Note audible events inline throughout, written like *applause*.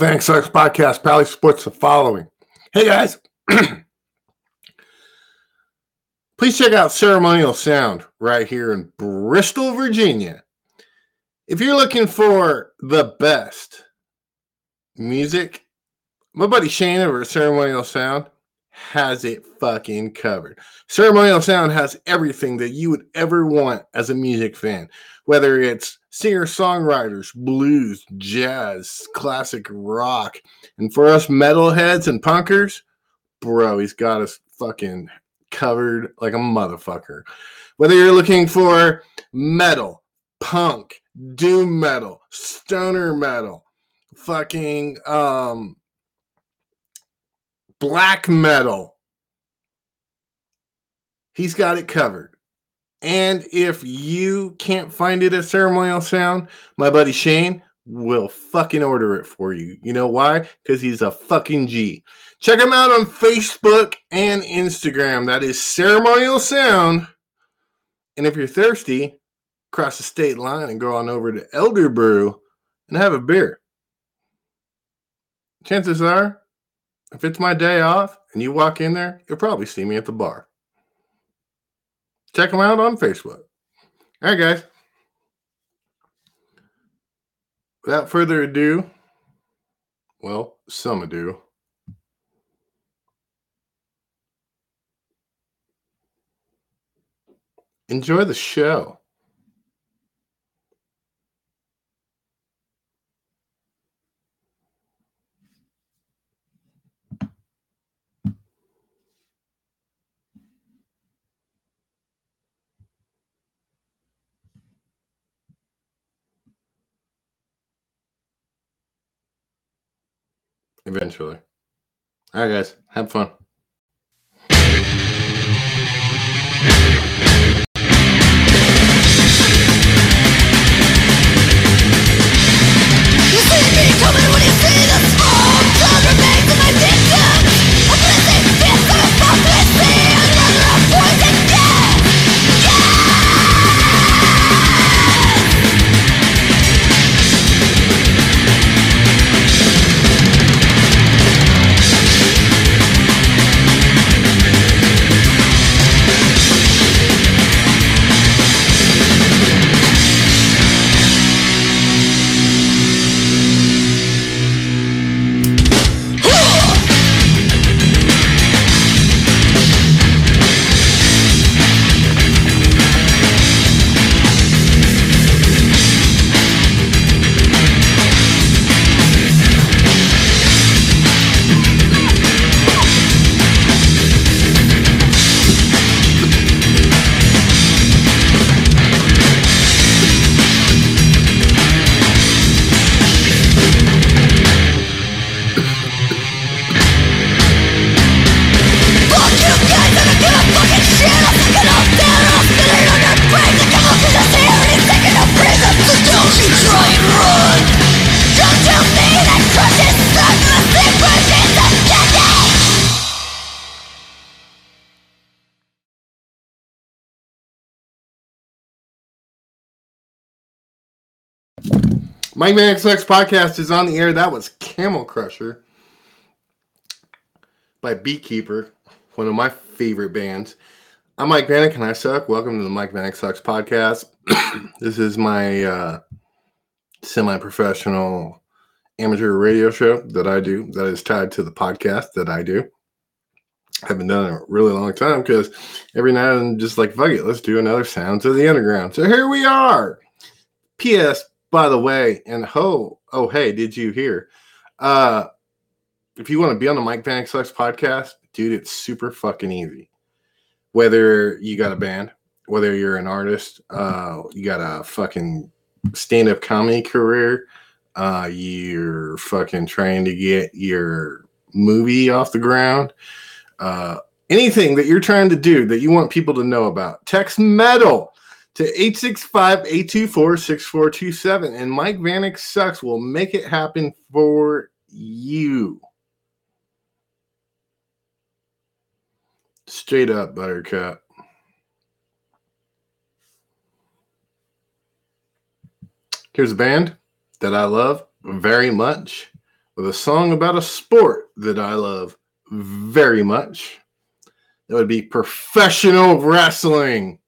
My Sucks podcast Pally supports the following. Hey guys, *clears throat* please check out Ceremonial Sound right here in Bristol, Virginia. If you're looking for the best music, my buddy Shane over at Ceremonial Sound has it fucking covered. Ceremonial Sound has everything that you would ever want as a music fan, whether it's singer songwriters, blues, jazz, classic rock. And for us metalheads and punkers, bro, he's got us fucking covered like a motherfucker. Whether you're looking for metal, punk, doom metal, stoner metal, fucking um black metal. He's got it covered. And if you can't find it at Ceremonial Sound, my buddy Shane will fucking order it for you. You know why? Because he's a fucking G. Check him out on Facebook and Instagram. That is Ceremonial Sound. And if you're thirsty, cross the state line and go on over to Elder Brew and have a beer. Chances are if it's my day off and you walk in there, you'll probably see me at the bar. Check them out on Facebook. All right, guys. Without further ado, well, some ado. Enjoy the show. Eventually. All right, guys. Have fun. Mike Man X podcast is on the air. That was Camel Crusher by Beekeeper, one of my favorite bands. I'm Mike Vanek and I suck. Welcome to the Mike Vanek Sucks podcast. *clears throat* this is my uh, semi professional amateur radio show that I do that is tied to the podcast that I do. I haven't done it in a really long time because every night I'm just like, fuck it, let's do another Sounds of the Underground. So here we are. P.S. By the way, and ho, oh hey, did you hear? Uh, if you want to be on the Mike Vanek Sucks podcast, dude, it's super fucking easy. Whether you got a band, whether you're an artist, uh, you got a fucking stand-up comedy career, uh, you're fucking trying to get your movie off the ground, uh, anything that you're trying to do that you want people to know about, text metal to 865-824-6427 and mike vanek sucks. Will make it happen for you. Straight up buttercup. Here's a band that i love very much with a song about a sport that i love very much. That would be professional wrestling.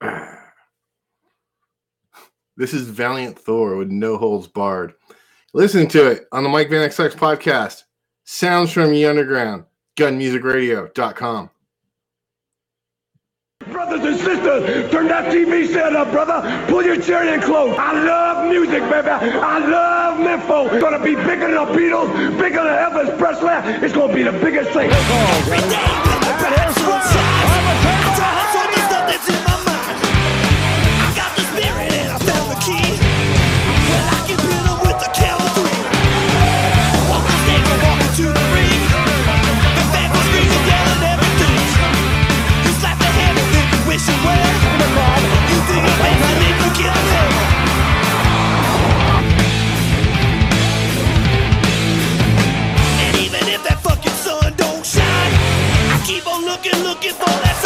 *clears throat* this is Valiant Thor with No Holds Barred. Listen to it on the Mike Vanek Sucks podcast. Sounds from the Underground, gunmusicradio.com. Brothers and sisters, turn that TV set up, brother. Pull your chair in close. I love music, baby. I love Memphis. It's gonna be bigger than the Beatles, bigger than Elvis Presley. It's gonna be the biggest thing. looking, looking for that.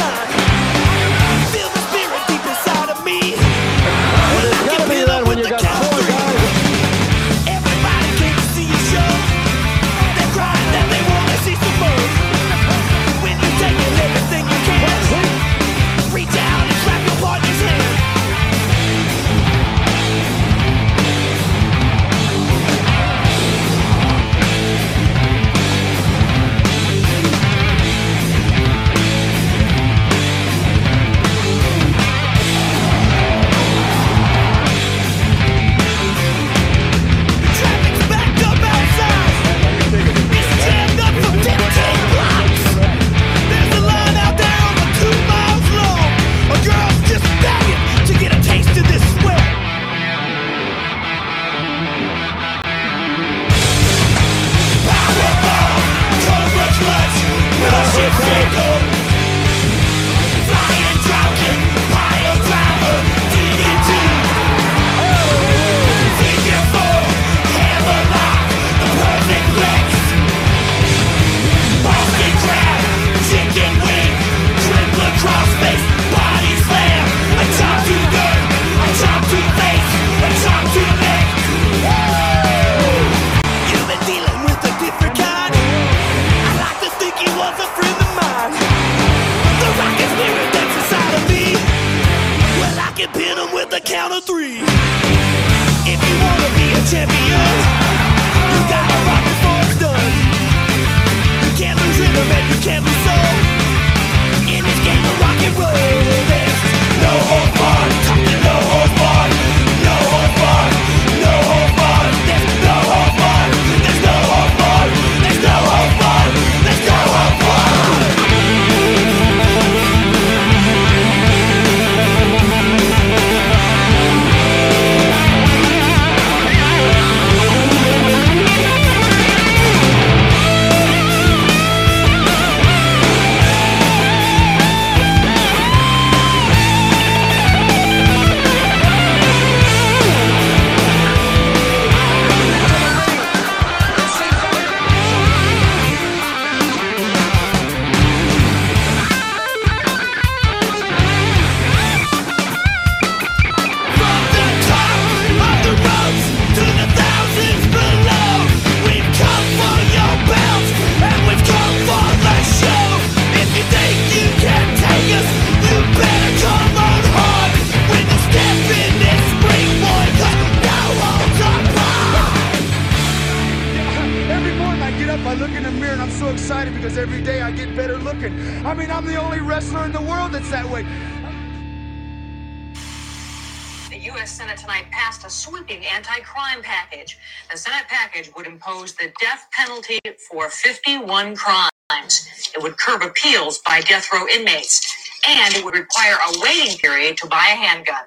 row inmates, and it would require a waiting period to buy a handgun.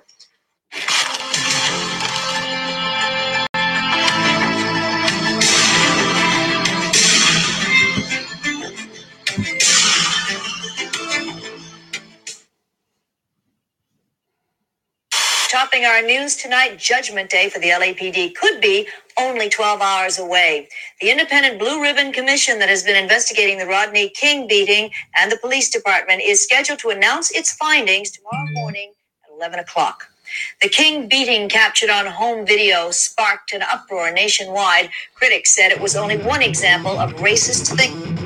Topping our news tonight, Judgment Day for the LAPD could be only 12 hours away. The independent Blue Ribbon Commission that has been investigating the Rodney King beating and the police department is scheduled to announce its findings tomorrow morning at 11 o'clock. The King beating captured on home video sparked an uproar nationwide. Critics said it was only one example of racist thinking.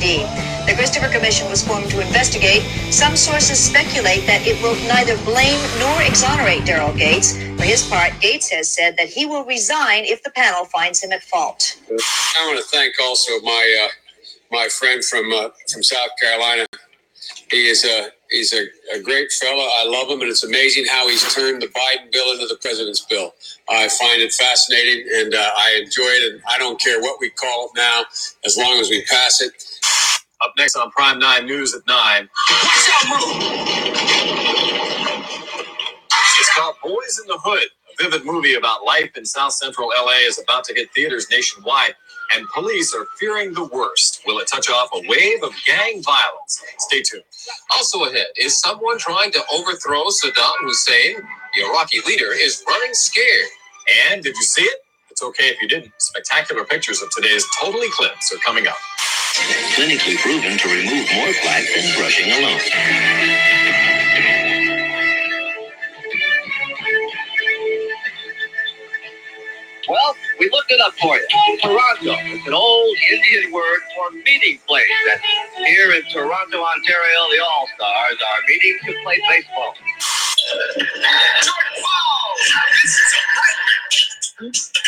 The Christopher Commission was formed to investigate. Some sources speculate that it will neither blame nor exonerate Daryl Gates. For his part, Gates has said that he will resign if the panel finds him at fault. I want to thank also my uh, my friend from uh, from South Carolina. He is a he's a, a great fellow. I love him, and it's amazing how he's turned the Biden bill into the president's bill. I find it fascinating, and uh, I enjoy it. And I don't care what we call it now, as long as we pass it. Up next on Prime 9 News at 9. Watch out, move! It's called Boyz n the Hood. A vivid movie about life in South Central LA is about to hit theaters nationwide, and police are fearing the worst. Will it touch off a wave of gang violence? Stay tuned. Also ahead, is someone trying to overthrow Saddam Hussein? The Iraqi leader is running scared. And did you see it? It's okay if you didn't. Spectacular pictures of today's total eclipse are coming up. clinically proven to remove more plaque than brushing alone. Well, we looked it up for you. Toronto. It's an old Indian word for meeting place. And here in Toronto, Ontario, the All Stars are meeting to play baseball. You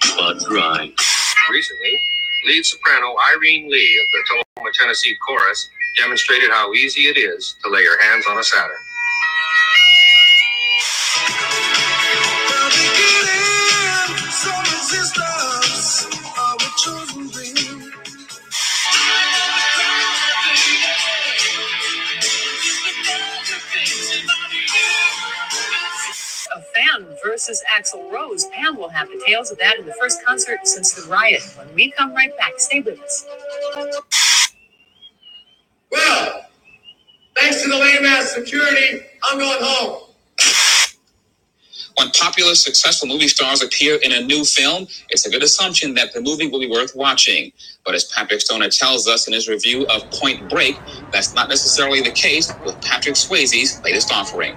can drink Bud Dry? Recently, lead soprano Irene Lee of the Tacoma, Tennessee Chorus demonstrated how easy it is to lay your hands on a Saturn. A fan versus Axl Rose. Pam will have details of that in the first concert since the riot. When we come right back, stay with us. Well, thanks to the lame ass security, I'm going home. When popular, successful movie stars appear in a new film, it's a good assumption that the movie will be worth watching. But as Patrick Stoner tells us in his review of Point Break, that's not necessarily the case with Patrick Swayze's latest offering.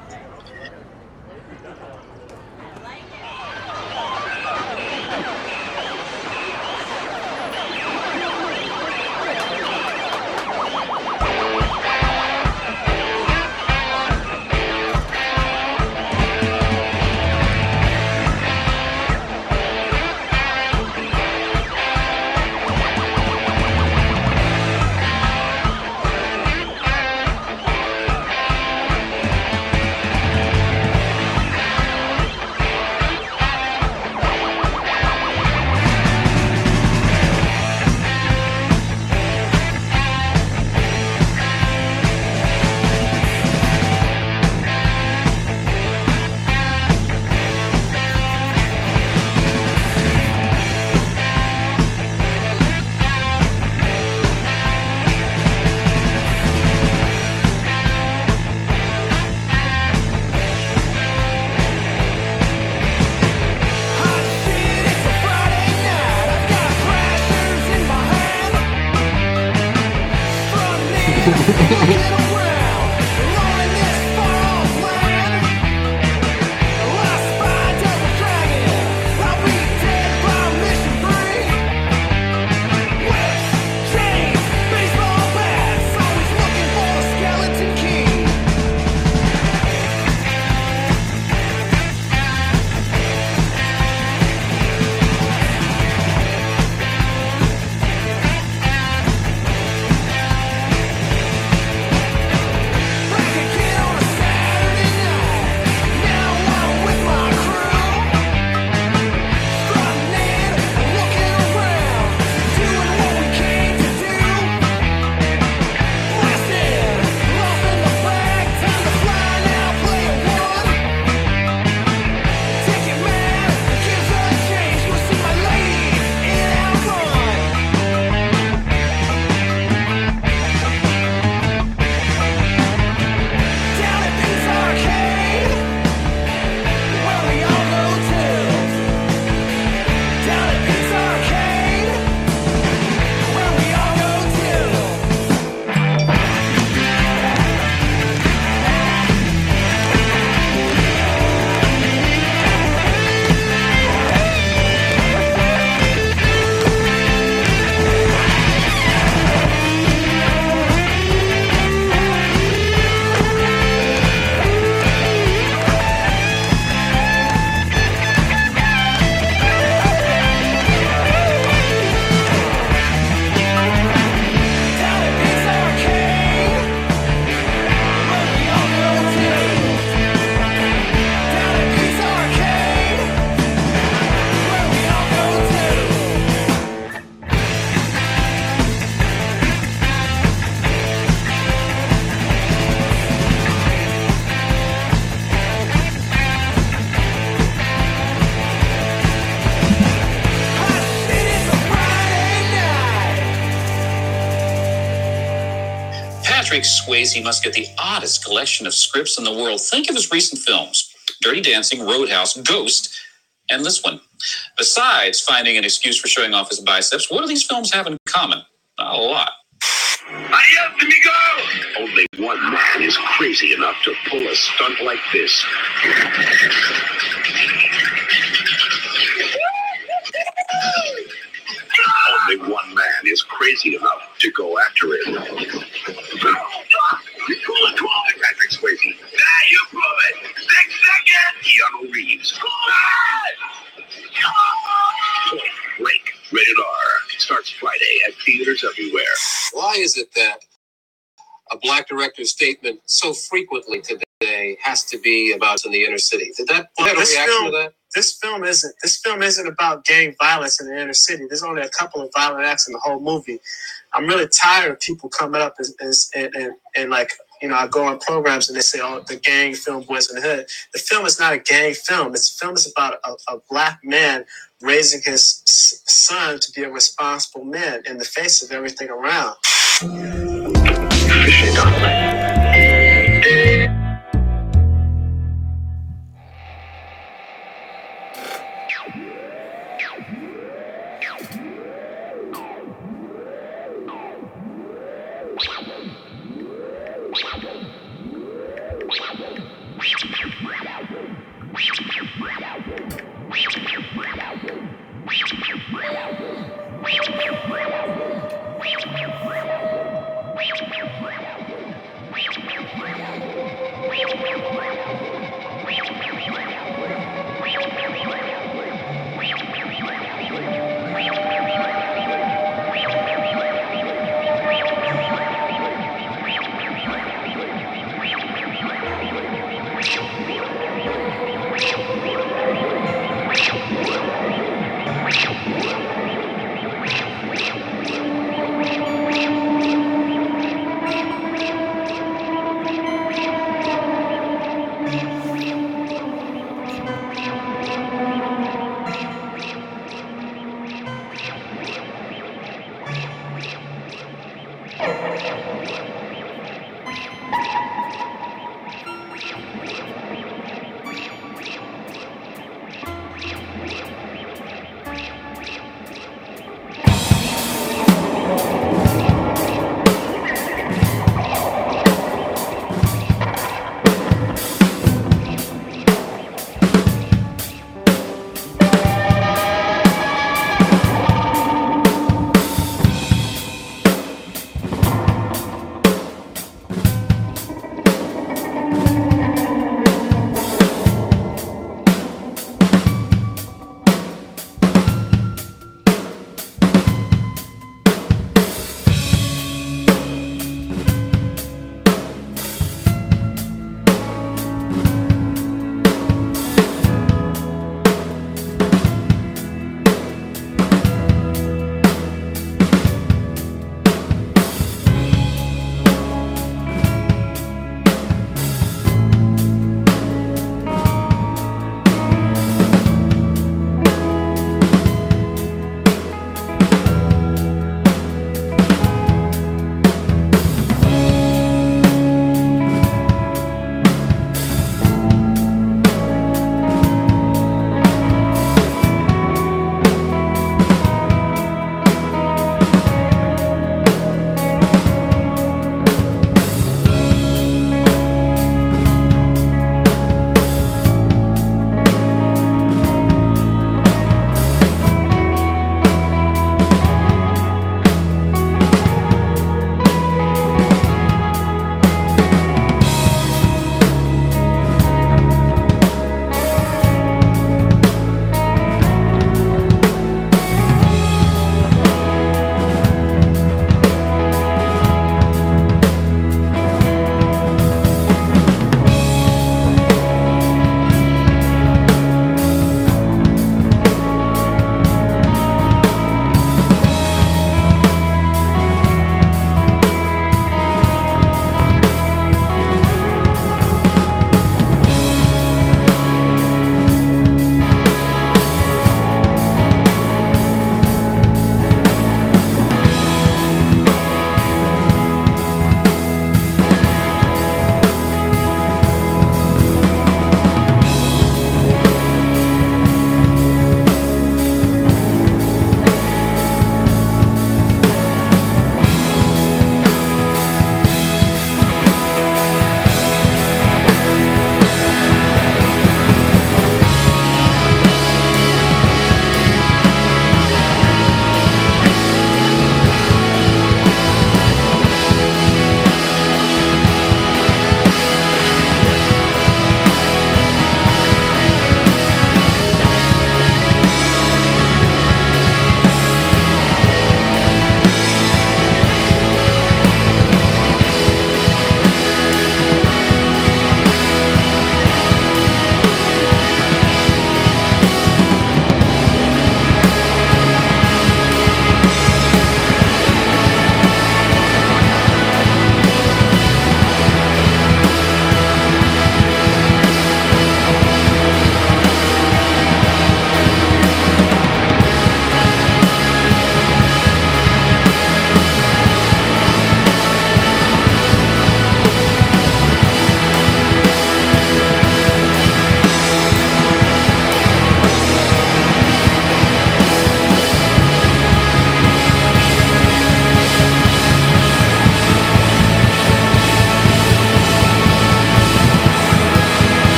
Swayze must get the oddest collection of scripts in the world. Think of his recent films Dirty Dancing, Roadhouse, Ghost, and this one. Besides finding an excuse for showing off his biceps, what do these films have in common? Not a lot. Adios, amigo! Only one man is crazy enough to pull a stunt like this. Only one man is crazy enough to go after it. You cool it, cool it, Patrick Swayze. Yeah, you prove it. Six seconds. Keanu Reeves. Break. Rated R. Starts Friday at theaters everywhere. Why is it that a black director's statement so frequently today has to be about in the inner city? Did that Well, have a reaction film, to that? This film isn't this film isn't about gang violence in the inner city. There's only a couple of violent acts in the whole movie. I'm really tired of people coming up as, and, and, and like you know I go on programs and they say oh the gang film Boyz n the Hood. The film is not a gang film. This film is about a, a black man raising his son to be a responsible man in the face of everything around.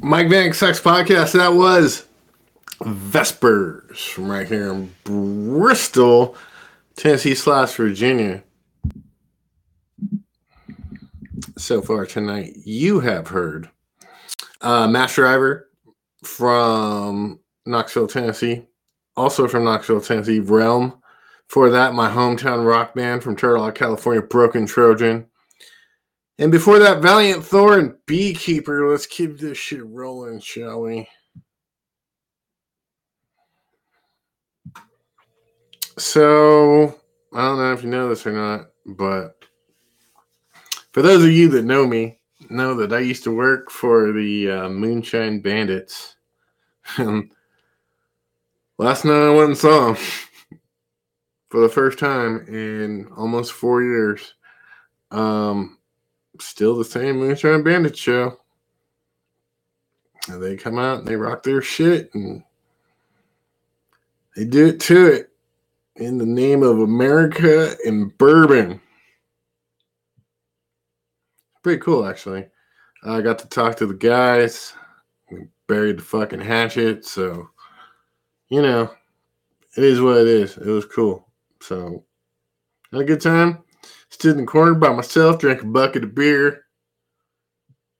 Mike Vanek Sucks podcast. That was Vespers from right here in Bristol, Tennessee slash Virginia. So far tonight, you have heard uh, Master Driver from Knoxville, Tennessee. Also from Knoxville, Tennessee, Realm. For that, my hometown rock band from Turtle Rock, California, Broken Trojan. And before that, Valiant Thor and Beekeeper. Let's keep this shit rolling, shall we? So, I don't know if you know this or not, but for those of you that know me, know that I used to work for the uh, Moonshine Bandits. And *laughs* last night I went and saw them *laughs* for the first time in almost four years. Um, still the same Moonshine Bandit show. And they come out and they rock their shit and they do it to it in the name of America and bourbon. Pretty cool, actually. I got to talk to the guys. We buried the fucking hatchet, so you know, it is what it is. It was cool. So had a good time. Stood in the corner by myself, drank a bucket of beer.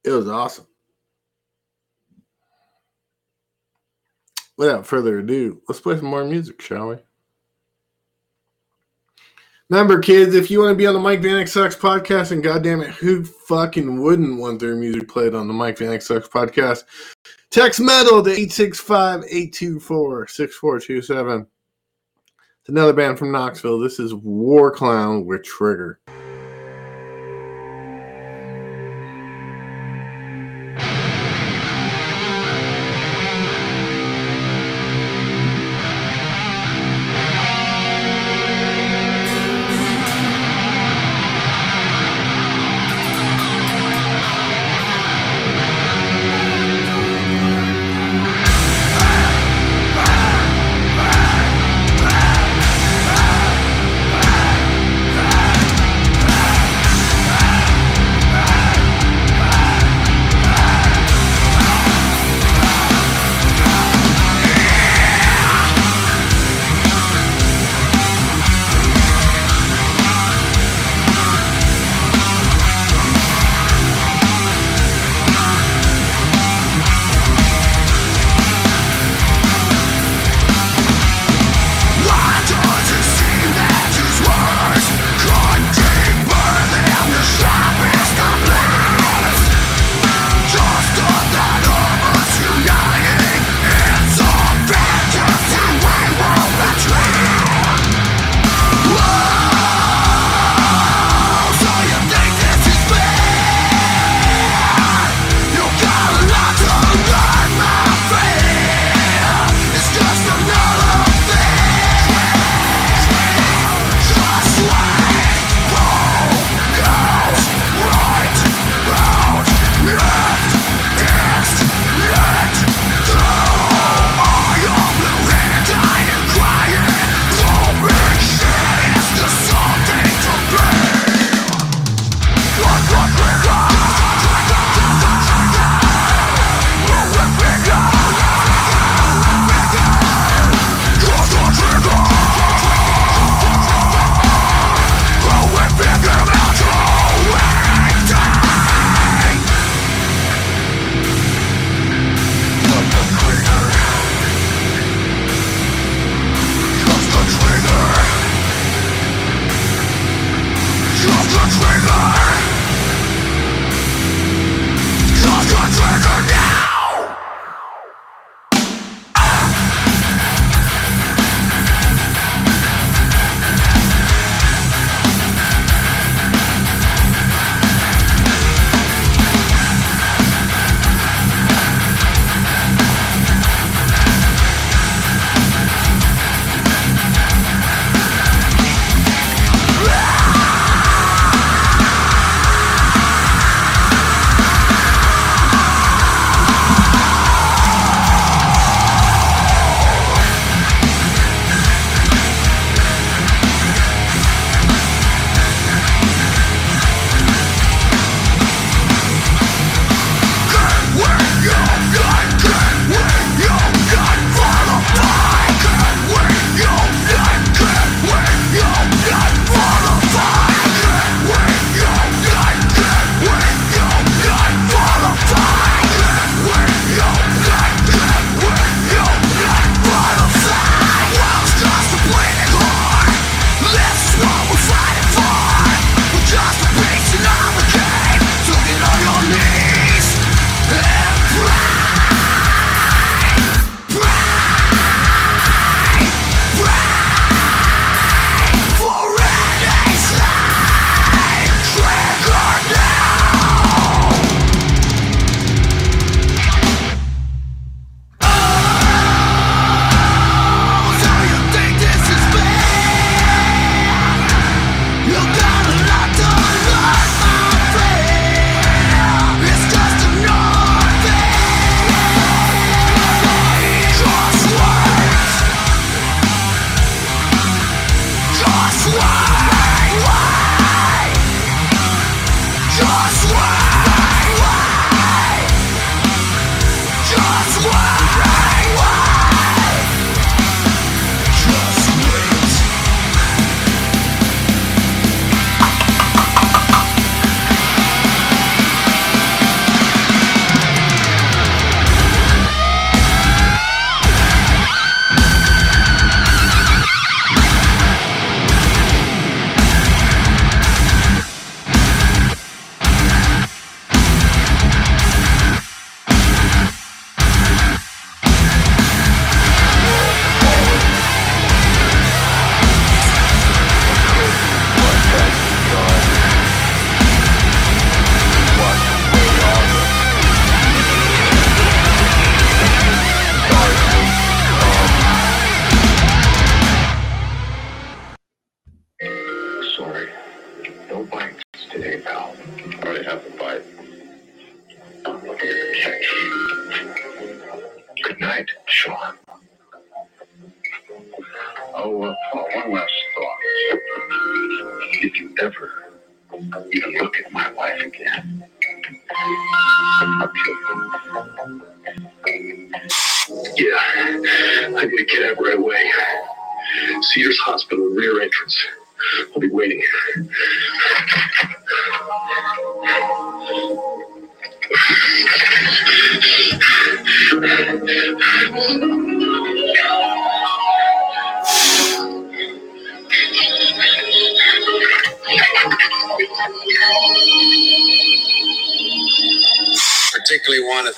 It was awesome. Without further ado, let's play some more music, shall we? Remember, kids, if you want to be on the Mike Vanek Sucks podcast, and goddamn it, who fucking wouldn't want their music played on the Mike Vanek Sucks podcast? Text metal to 865 824 6427. It's another band from Knoxville. This is War Clown with Trigger.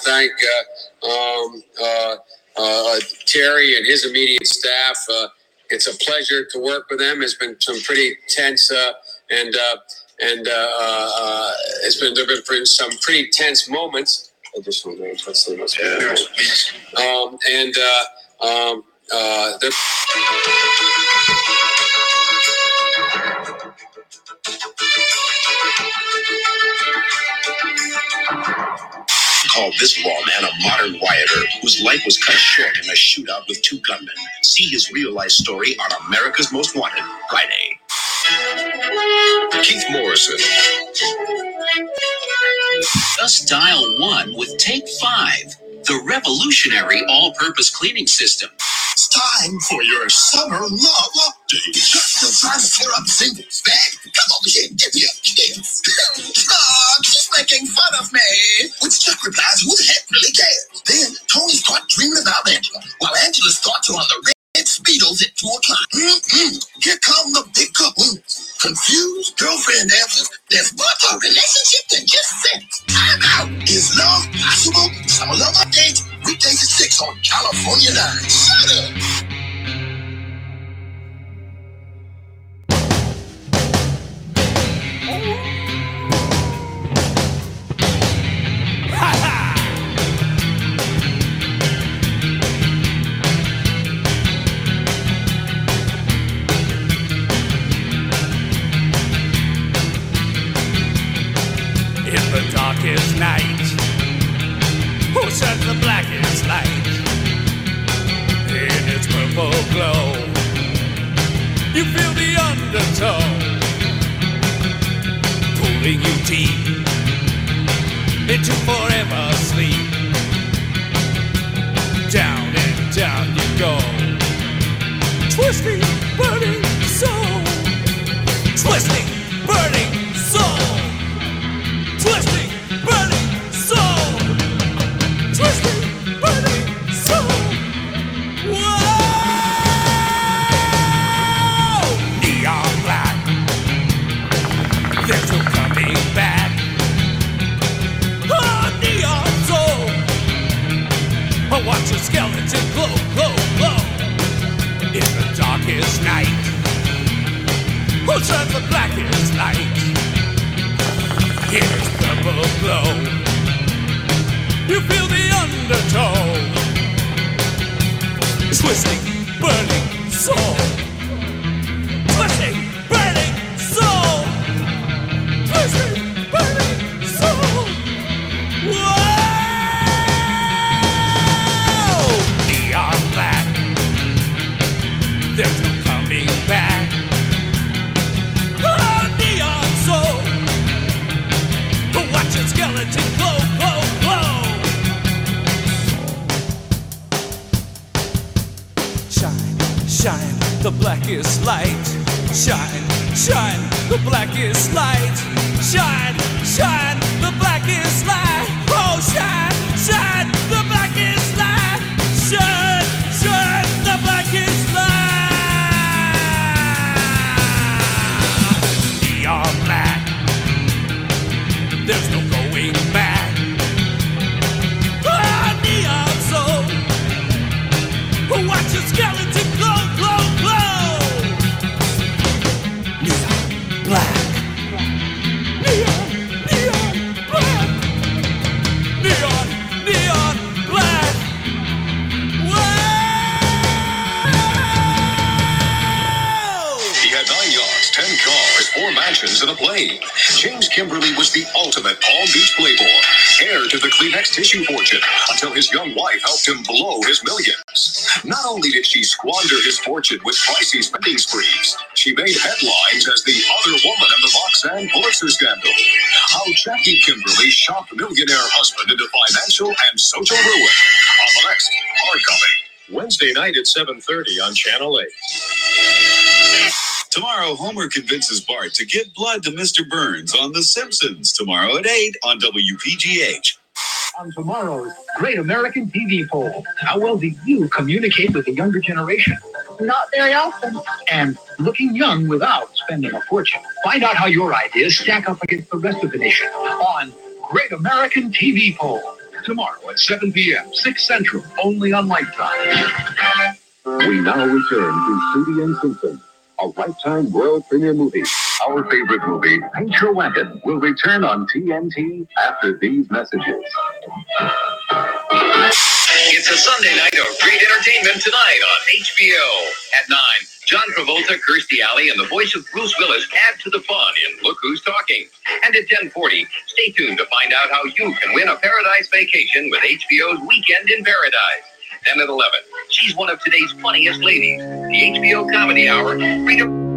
Thank uh, um, uh, uh, Terry and his immediate staff. Uh, it's a pleasure to work with them. It's been some pretty tense uh, and uh, and uh, uh, uh, it's been there have been some pretty tense moments. Additional names. Let's see. Let's see. Um, and uh, um, uh, Call this lawman a modern rioter whose life was cut short in a shootout with two gunmen. See his real life story on America's Most Wanted Friday. Keith Morrison. Thus dial one with Take Five, the revolutionary all purpose cleaning system. It's time for your summer love update. Still trying to clear up singles. Come over here give me a kiss. *laughs* Making fun of me. Which Chuck replies, who the heck really cares? Then Tony's caught dreaming about Angela, while Angela's thoughts are on the red speedos at 2 o'clock. Mm-mm. Here come the big kaboom. Confused girlfriend answers, there's more to a relationship than just sex. I'm out. Is love possible? Summer love update. Weekdays at 6 on California 9. Shut up. Helped him blow his millions. Not only did she squander his fortune with pricey spending sprees, she made headlines as the other woman in the Roxanne Pulitzer scandal. How Jackie Kimberly shocked millionaire husband into financial and social ruin. On the next hard copy. Wednesday night at 7.30 on Channel 8. Tomorrow, Homer convinces Bart to give blood to Mr. Burns on The Simpsons. Tomorrow at 8 on WPGH. On tomorrow's Great American TV poll, how well do you communicate with the younger generation? Not very often. And looking young without spending a fortune. Find out how your ideas stack up against the rest of the nation on Great American TV poll. Tomorrow at 7 p.m., 6 Central, only on Lifetime. We now return to Sudie and Simpson, a lifetime world premiere movie. Our favorite movie, Your Wagon, will return on TNT after these messages. It's a Sunday night of great entertainment tonight on HBO. At 9, John Travolta, Kirstie Alley, and the voice of Bruce Willis add to the fun in Look Who's Talking. And at 1040, stay tuned to find out how you can win a paradise vacation with HBO's Weekend in Paradise. Then at 11, she's one of today's funniest ladies. The HBO Comedy Hour. Rita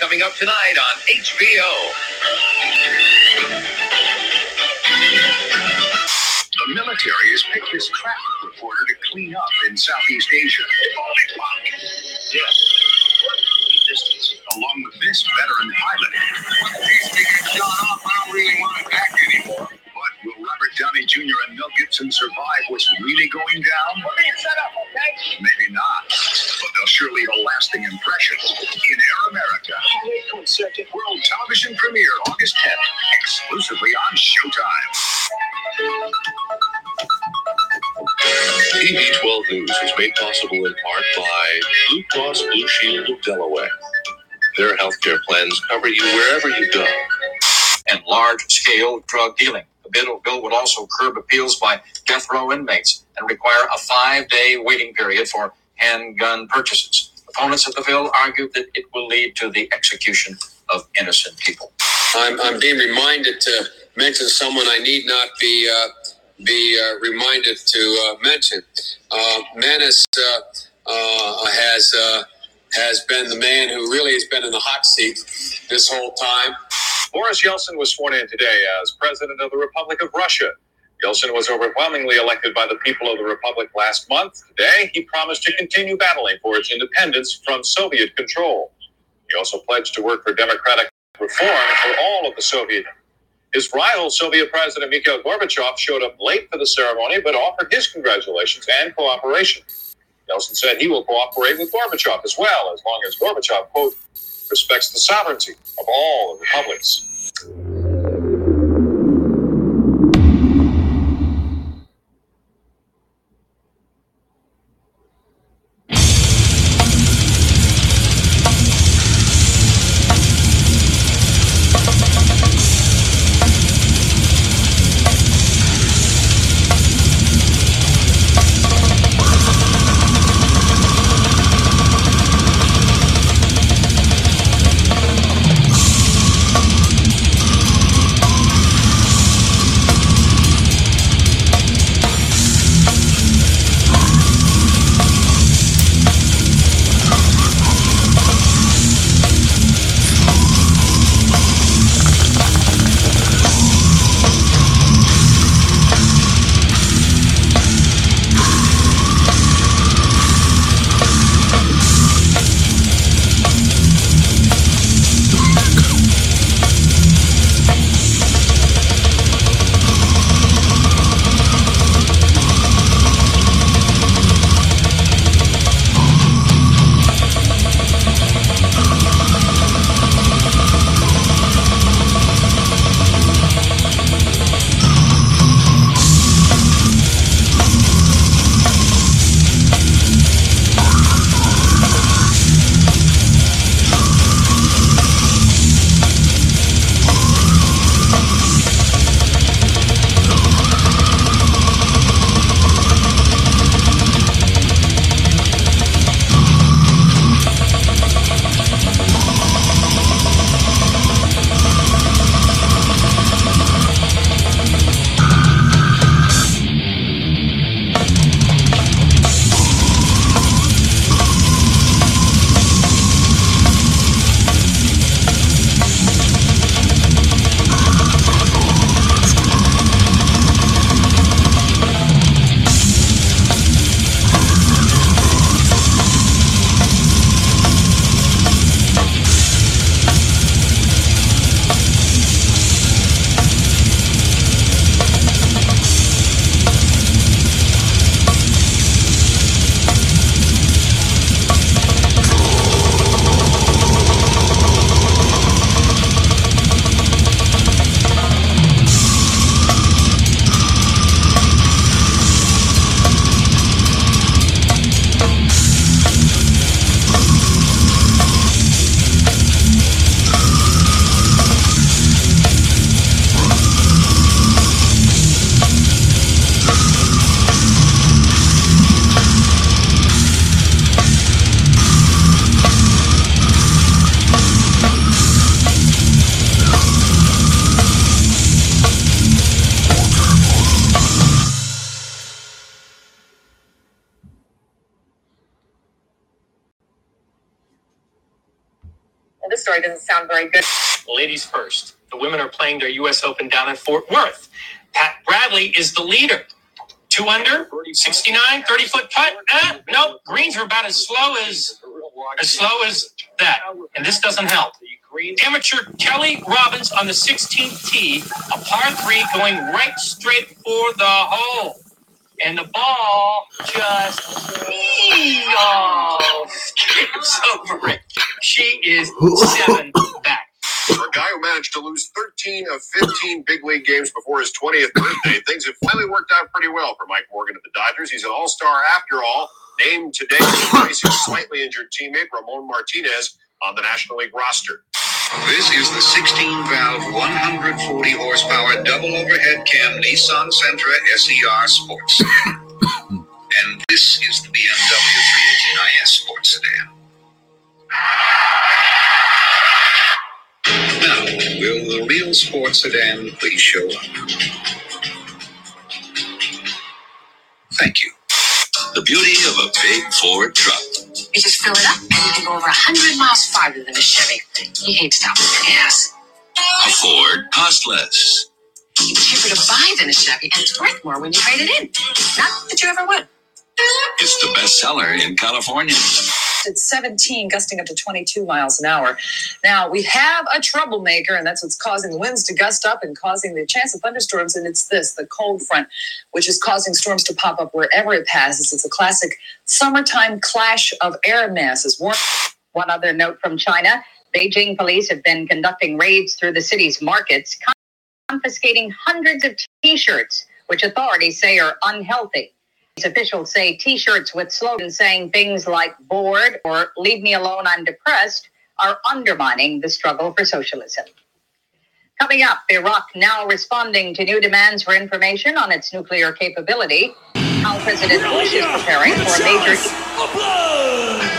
coming up tonight on HBO. The military has picked this traffic reporter to clean up in Southeast Asia. Yes. Along with this veteran pilot. He's being shot off. I don't really want to back anymore. But will Robert Downey Jr. and Mel Gibson survive what's really going down? We're being set up, okay? Maybe not. But they'll sure leave a lasting impression in Air America. Wait. World television premiere August 10th, exclusively on Showtime. PB12 News is made possible in part by Blue Cross Blue Shield of Delaware. Their healthcare plans cover you wherever you go. and large-scale drug dealing. The bill, bill would also curb appeals by death row inmates and require a five-day waiting period for handgun purchases. Opponents of the bill argue that it will lead to the execution of innocent people. I'm, I'm being reminded to mention someone I need not be uh, be uh, reminded to uh, mention. Uh, Menace uh, uh, has uh, has been the man who really has been in the hot seat this whole time. Boris Yeltsin was sworn in today as president of the Republic of Russia. Yeltsin was overwhelmingly elected by the people of the Republic last month. Today, he promised to continue battling for its independence from Soviet control. He also pledged to work for democratic reform for all of the Soviet. Union. His rival, Soviet President Mikhail Gorbachev, showed up late for the ceremony but offered his congratulations and cooperation. Yeltsin said he will cooperate with Gorbachev as well, as long as Gorbachev, quote, respects the sovereignty of all the republics. Story doesn't sound very good. Ladies first. The women are playing their U.S. Open down in Fort Worth. Pat Bradley is the leader. Two under, 69, 30 foot putt. Eh, nope, greens are about as slow as as slow as that, and this doesn't help. Amateur Kelly Robbins on the 16th tee, a par three going right straight for the hole. And the ball just skips over it. She is seven back. For a guy who managed to lose 13 of 15 big league games before his 20th birthday, things have finally worked out pretty well for Mike Morgan of the Dodgers. He's an all star after all, named today to replace his slightly injured teammate, Ramon Martinez, on the National League roster. This is the 16 valve, 140 horsepower double overhead cam Nissan Sentra SER Sports Sedan. *coughs* and this is the BMW 318IS Sports Sedan. Now, will the real sports sedan please show up? Thank you. The beauty of a big Ford truck. You just fill it up and you can go over 100 miles farther than a Chevy. You hate stopping for gas. A Ford costs less. It's cheaper to buy than a Chevy and it's worth more when you trade it in. Not that you ever would. It's the best seller in California. It's 17, gusting up to 22 miles an hour. Now, we have a troublemaker, and that's what's causing the winds to gust up and causing the chance of thunderstorms. And it's this the cold front, which is causing storms to pop up wherever it passes. It's a classic summertime clash of air masses. One other note from China Beijing police have been conducting raids through the city's markets, confiscating hundreds of t shirts, which authorities say are unhealthy. Officials say t shirts with slogans saying things like bored or leave me alone, I'm depressed are undermining the struggle for socialism. Coming up, Iraq now responding to new demands for information on its nuclear capability. How President Bush is preparing for a major.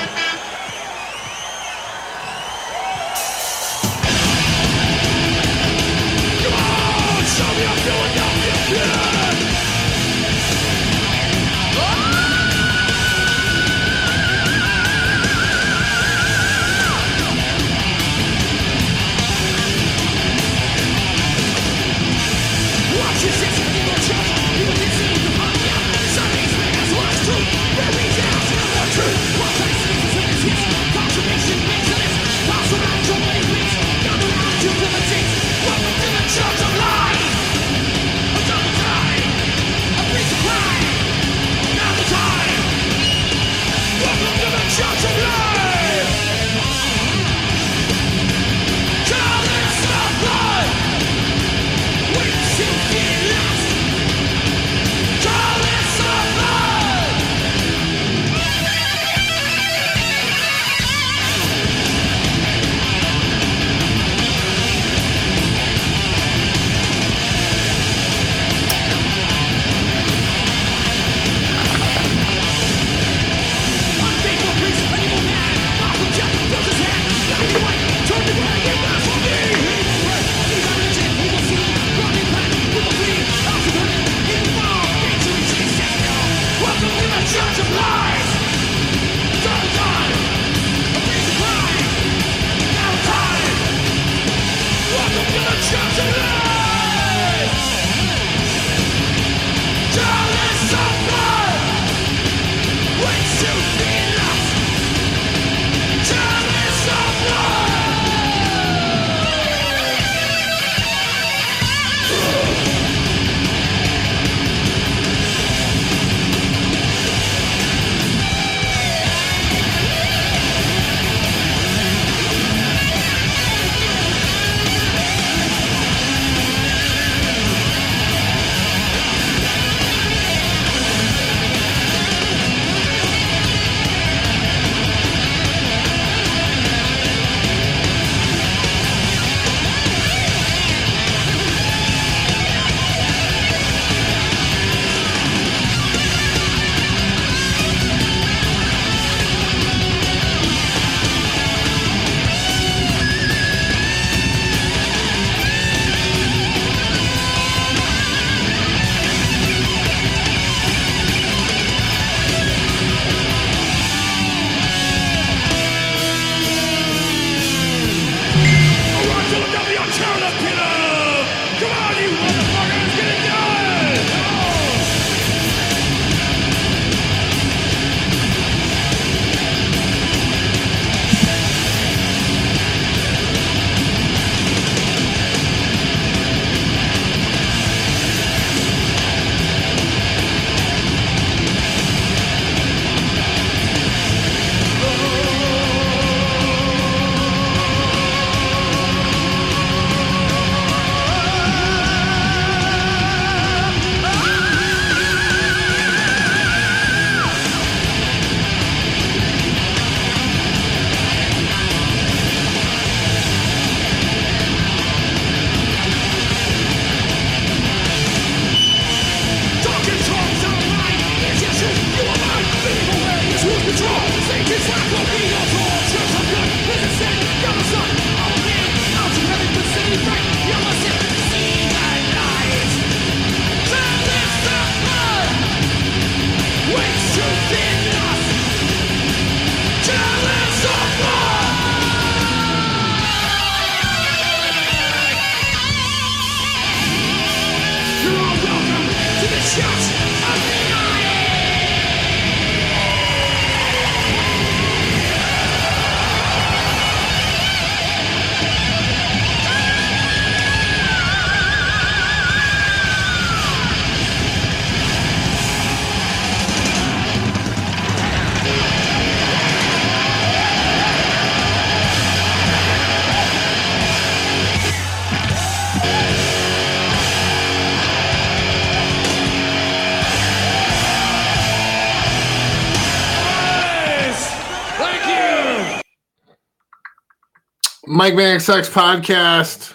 Mike Van Sucks podcast.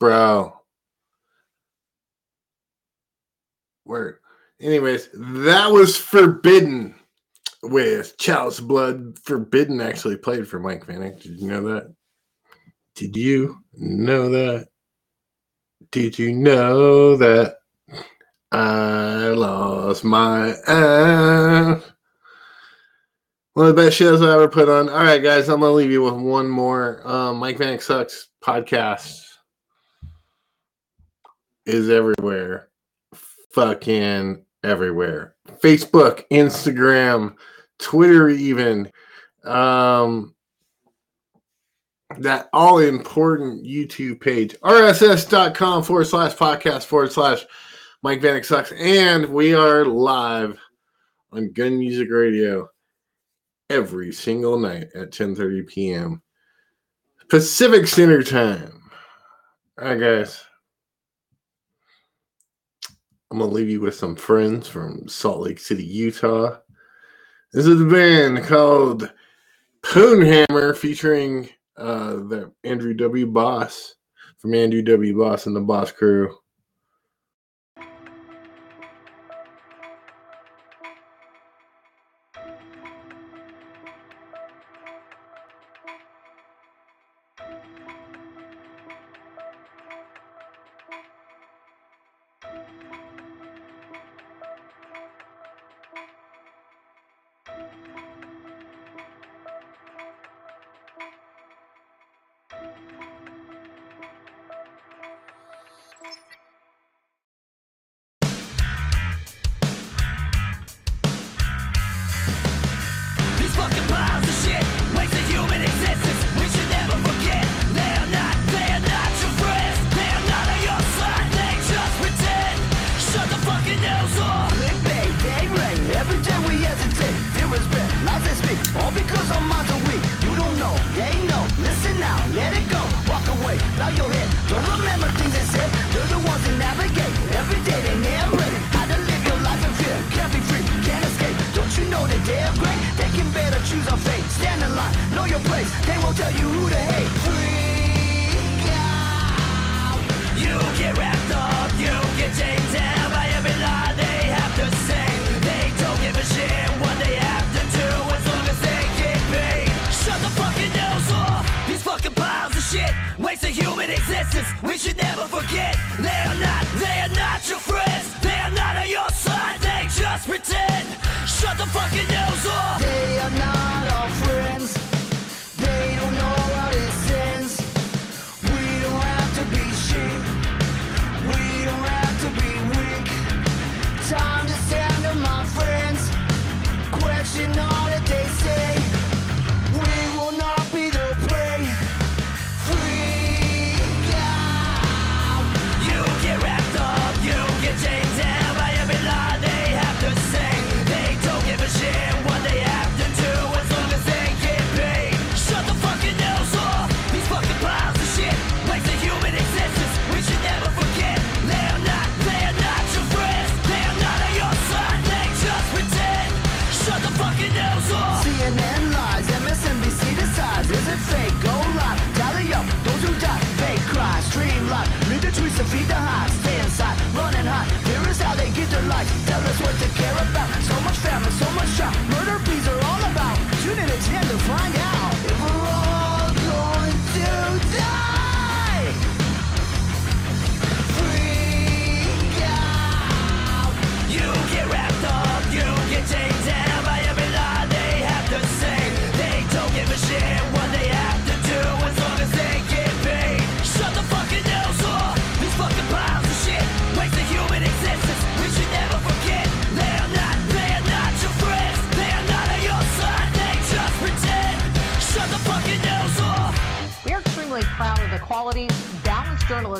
Bro. Word. Anyways, that was Forbidden with Chalice Blood. Forbidden actually played for Mike Vanek. Did you know that? Did you know that? Did you know that? I lost my ass. One of the best shows I ever put on. All right, guys, I'm gonna leave you with one more. Um, Mike Vanek sucks podcast is everywhere, fucking everywhere. Facebook, Instagram, Twitter, even um, that all important YouTube page, rss.com forward slash podcast forward slash Mike Vanek sucks, and we are live on Gun Music Radio every single night at 10:30 p.m. Pacific Standard Time. All right, guys. I'm gonna leave you with some friends from Salt Lake City, Utah. This is a band called Poonhammer featuring uh, the Andrew W. Boss from Andrew W. Boss and the Boss Crew.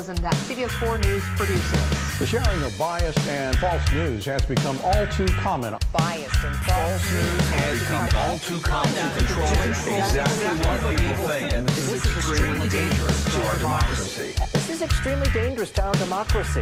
journalism that CBS 4 News produces. The sharing of biased and false news has become all too common. Biased and false, false news has become all too common to control exactly what people think. And this is extremely dangerous to our democracy. This is extremely dangerous to our democracy.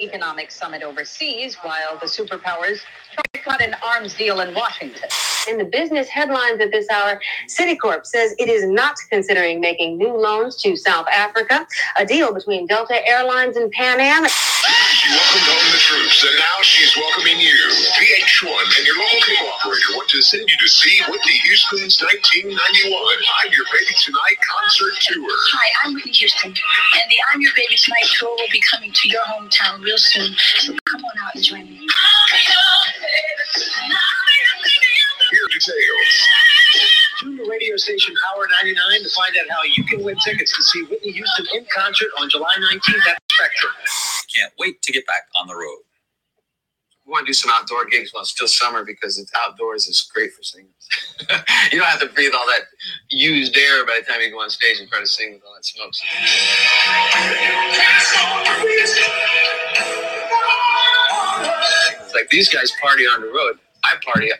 economic summit overseas while the superpowers try to cut an arms deal in Washington. In the business headlines at this hour, Citicorp says it is not considering making new loans to South Africa. A deal between Delta Airlines and Pan Am. She welcomed home the troops, and now she's welcoming you. VH1 and your local cable operator want to send you to see Whitney Houston's 1991 I'm Your Baby Tonight concert tour. Hi, I'm Whitney Houston, and the I'm Your Baby Tonight tour will be coming to your hometown real soon. So come on out and join me. Here are details. Tune to radio station Power 99 to find out how you can win tickets to see Whitney Houston in concert on July 19th at Spectrum. Can't wait to get back on the road. We want to do some outdoor gigs while it's still summer because it's outdoors is great for singers. *laughs* you don't have to breathe all that used air by the time you go on stage and try to sing with all that smoke. It's like these guys party on the road. I party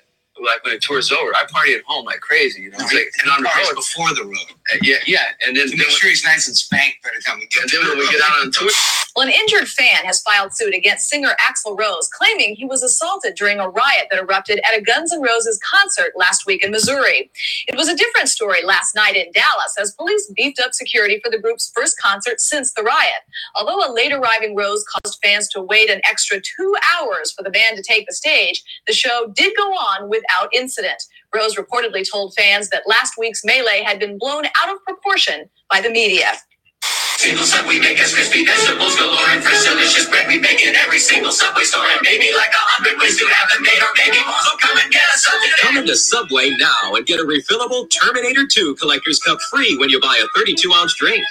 like when the tour's over. I party at home like crazy. You know, it's like, and on the road before the road. Uh, Yeah, yeah, and then To make sure he's nice and spanked by the time we get and then when we get out on tour. Well, an injured fan has filed suit against singer Axl Rose, claiming he was assaulted during a riot that erupted at a Guns N' Roses concert last week in Missouri. It was a different story last night in Dallas as police beefed up security for the group's first concert since the riot. Although a late arriving Rose caused fans to wait an extra two hours for the band to take the stage, the show did go on without incident. Rose reportedly told fans that last week's melee had been blown out of proportion by the media. Single we make as crispy vegetables galore and fresh delicious bread we make in every single Subway store and maybe like a hundred ways to have them made or maybe more. So come and get us up today. Come into Subway now and get a refillable Terminator 2 collector's cup free when you buy a 32 ounce drink.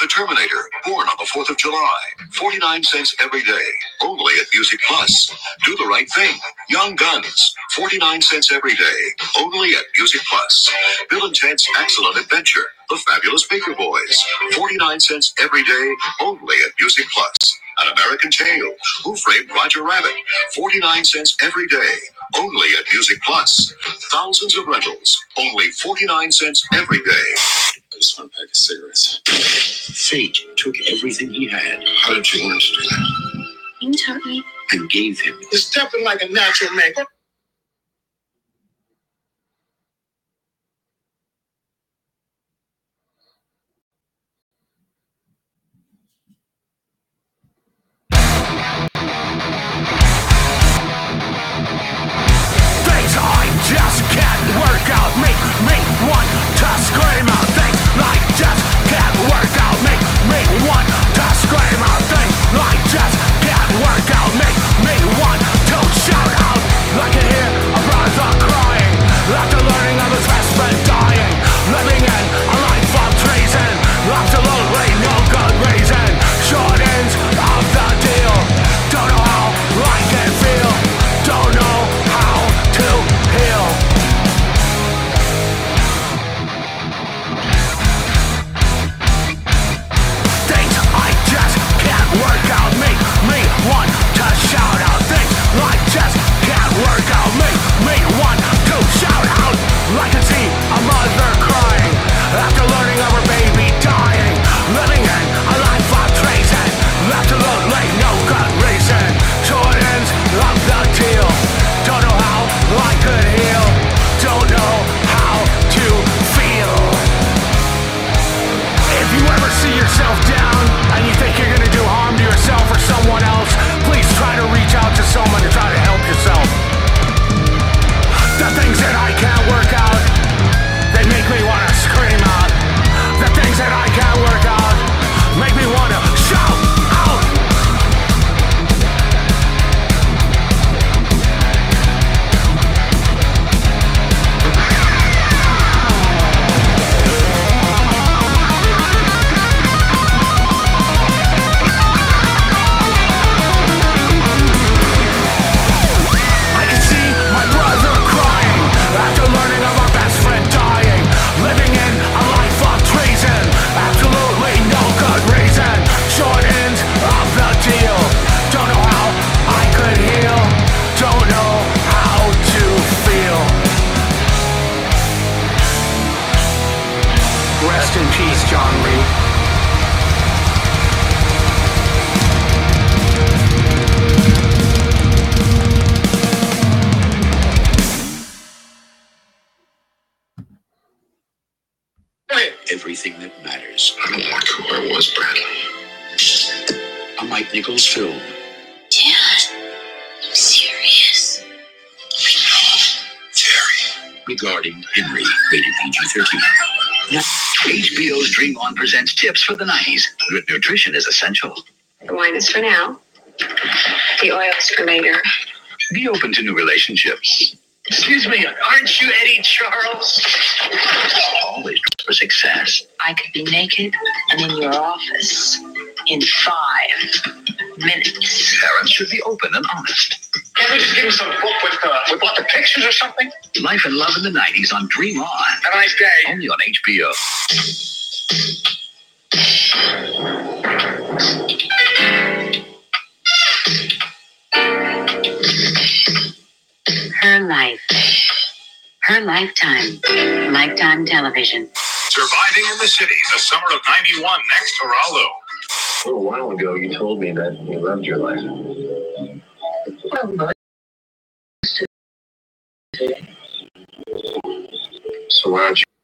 The Terminator, born on the 4th of July. 49 cents every day. Only at Music Plus. Do the right thing. Young Guns. 49 cents every day. Only at Music Plus. Bill and Ted's Excellent Adventure. The Fabulous Baker Boys. 49 cents every day. Only at Music Plus. An American Tail. Who Framed Roger Rabbit? 49 cents every day. Only at Music Plus. Thousands of rentals. Only 49 cents every day. I just want a pack of cigarettes. Fate took everything he had. How did you learn to do that? You taught me. And gave him. You're stepping like a natural man. Go- Mike Nichols film. Dad, I'm serious. Very. regarding Henry, rated PG-13. Now, HBO's Dream On presents tips for the 90s. Good nutrition is essential. The wine is for now. The oil is for later. Be open to new relationships. Excuse me, aren't you Eddie Charles? Always for success. I could be naked and in your office in five minutes. Parents should be open and honest. Can't we just give him some book with, uh, with lots of pictures or something? Life and love in the 90s on Dream On. Have a nice day. Only on HBO. Her life. Her lifetime. Lifetime television. Surviving in the City, the summer of 91, next to Rallo. A little while ago, you told me that you loved your life. So why don't you?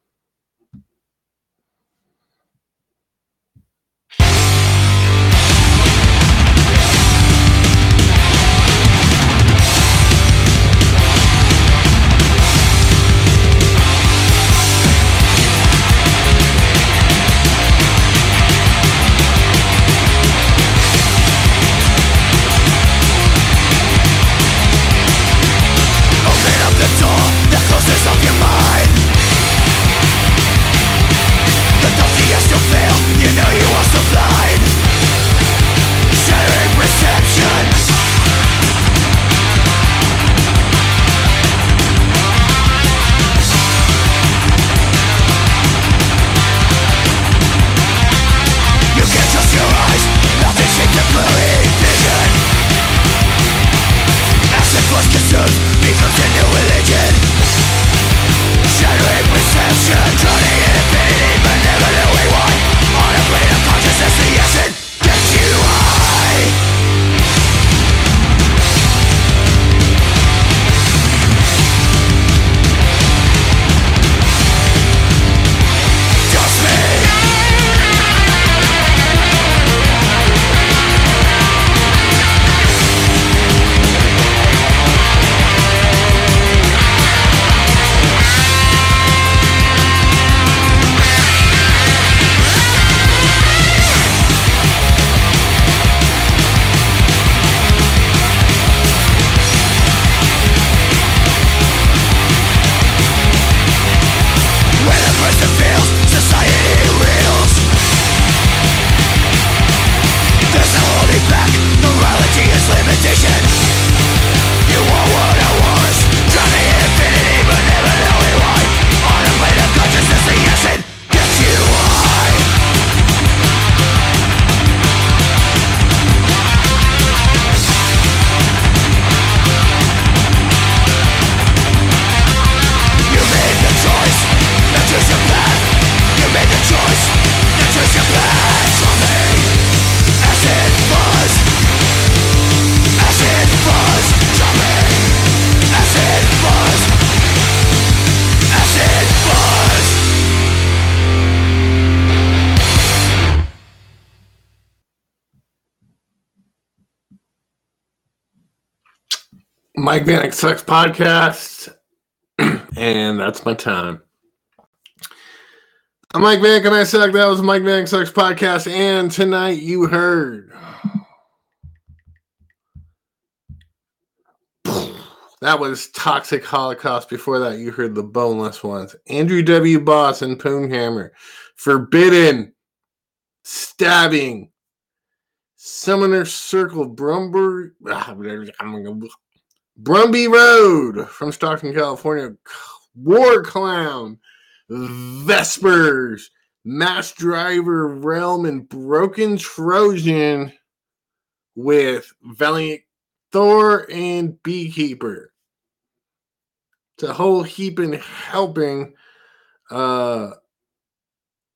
Mike Vanek podcast, *clears throat* and that's my time. I'm Mike Vanek and I suck. That was Mike Vanek Sucks podcast, and tonight you heard *sighs* that was Toxic Holocaust. Before that, you heard the Boneless Ones, Andrew W. Boss and Poonhammer, Forbidden, Stabbing, Summoner Circle, Brumber. *sighs* Brumby Road from Stockton, California. War Clown, Vespers, Mass Driver Realm, and Broken Trojan with Valiant Thor and Beekeeper. It's a whole heaping helping uh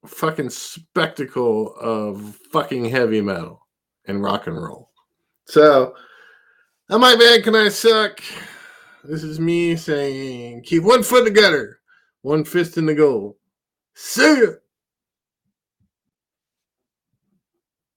fucking spectacle of fucking heavy metal and rock and roll. So Am I bad? Can I suck? This is me saying, keep one foot in the gutter, one fist in the goal. See ya.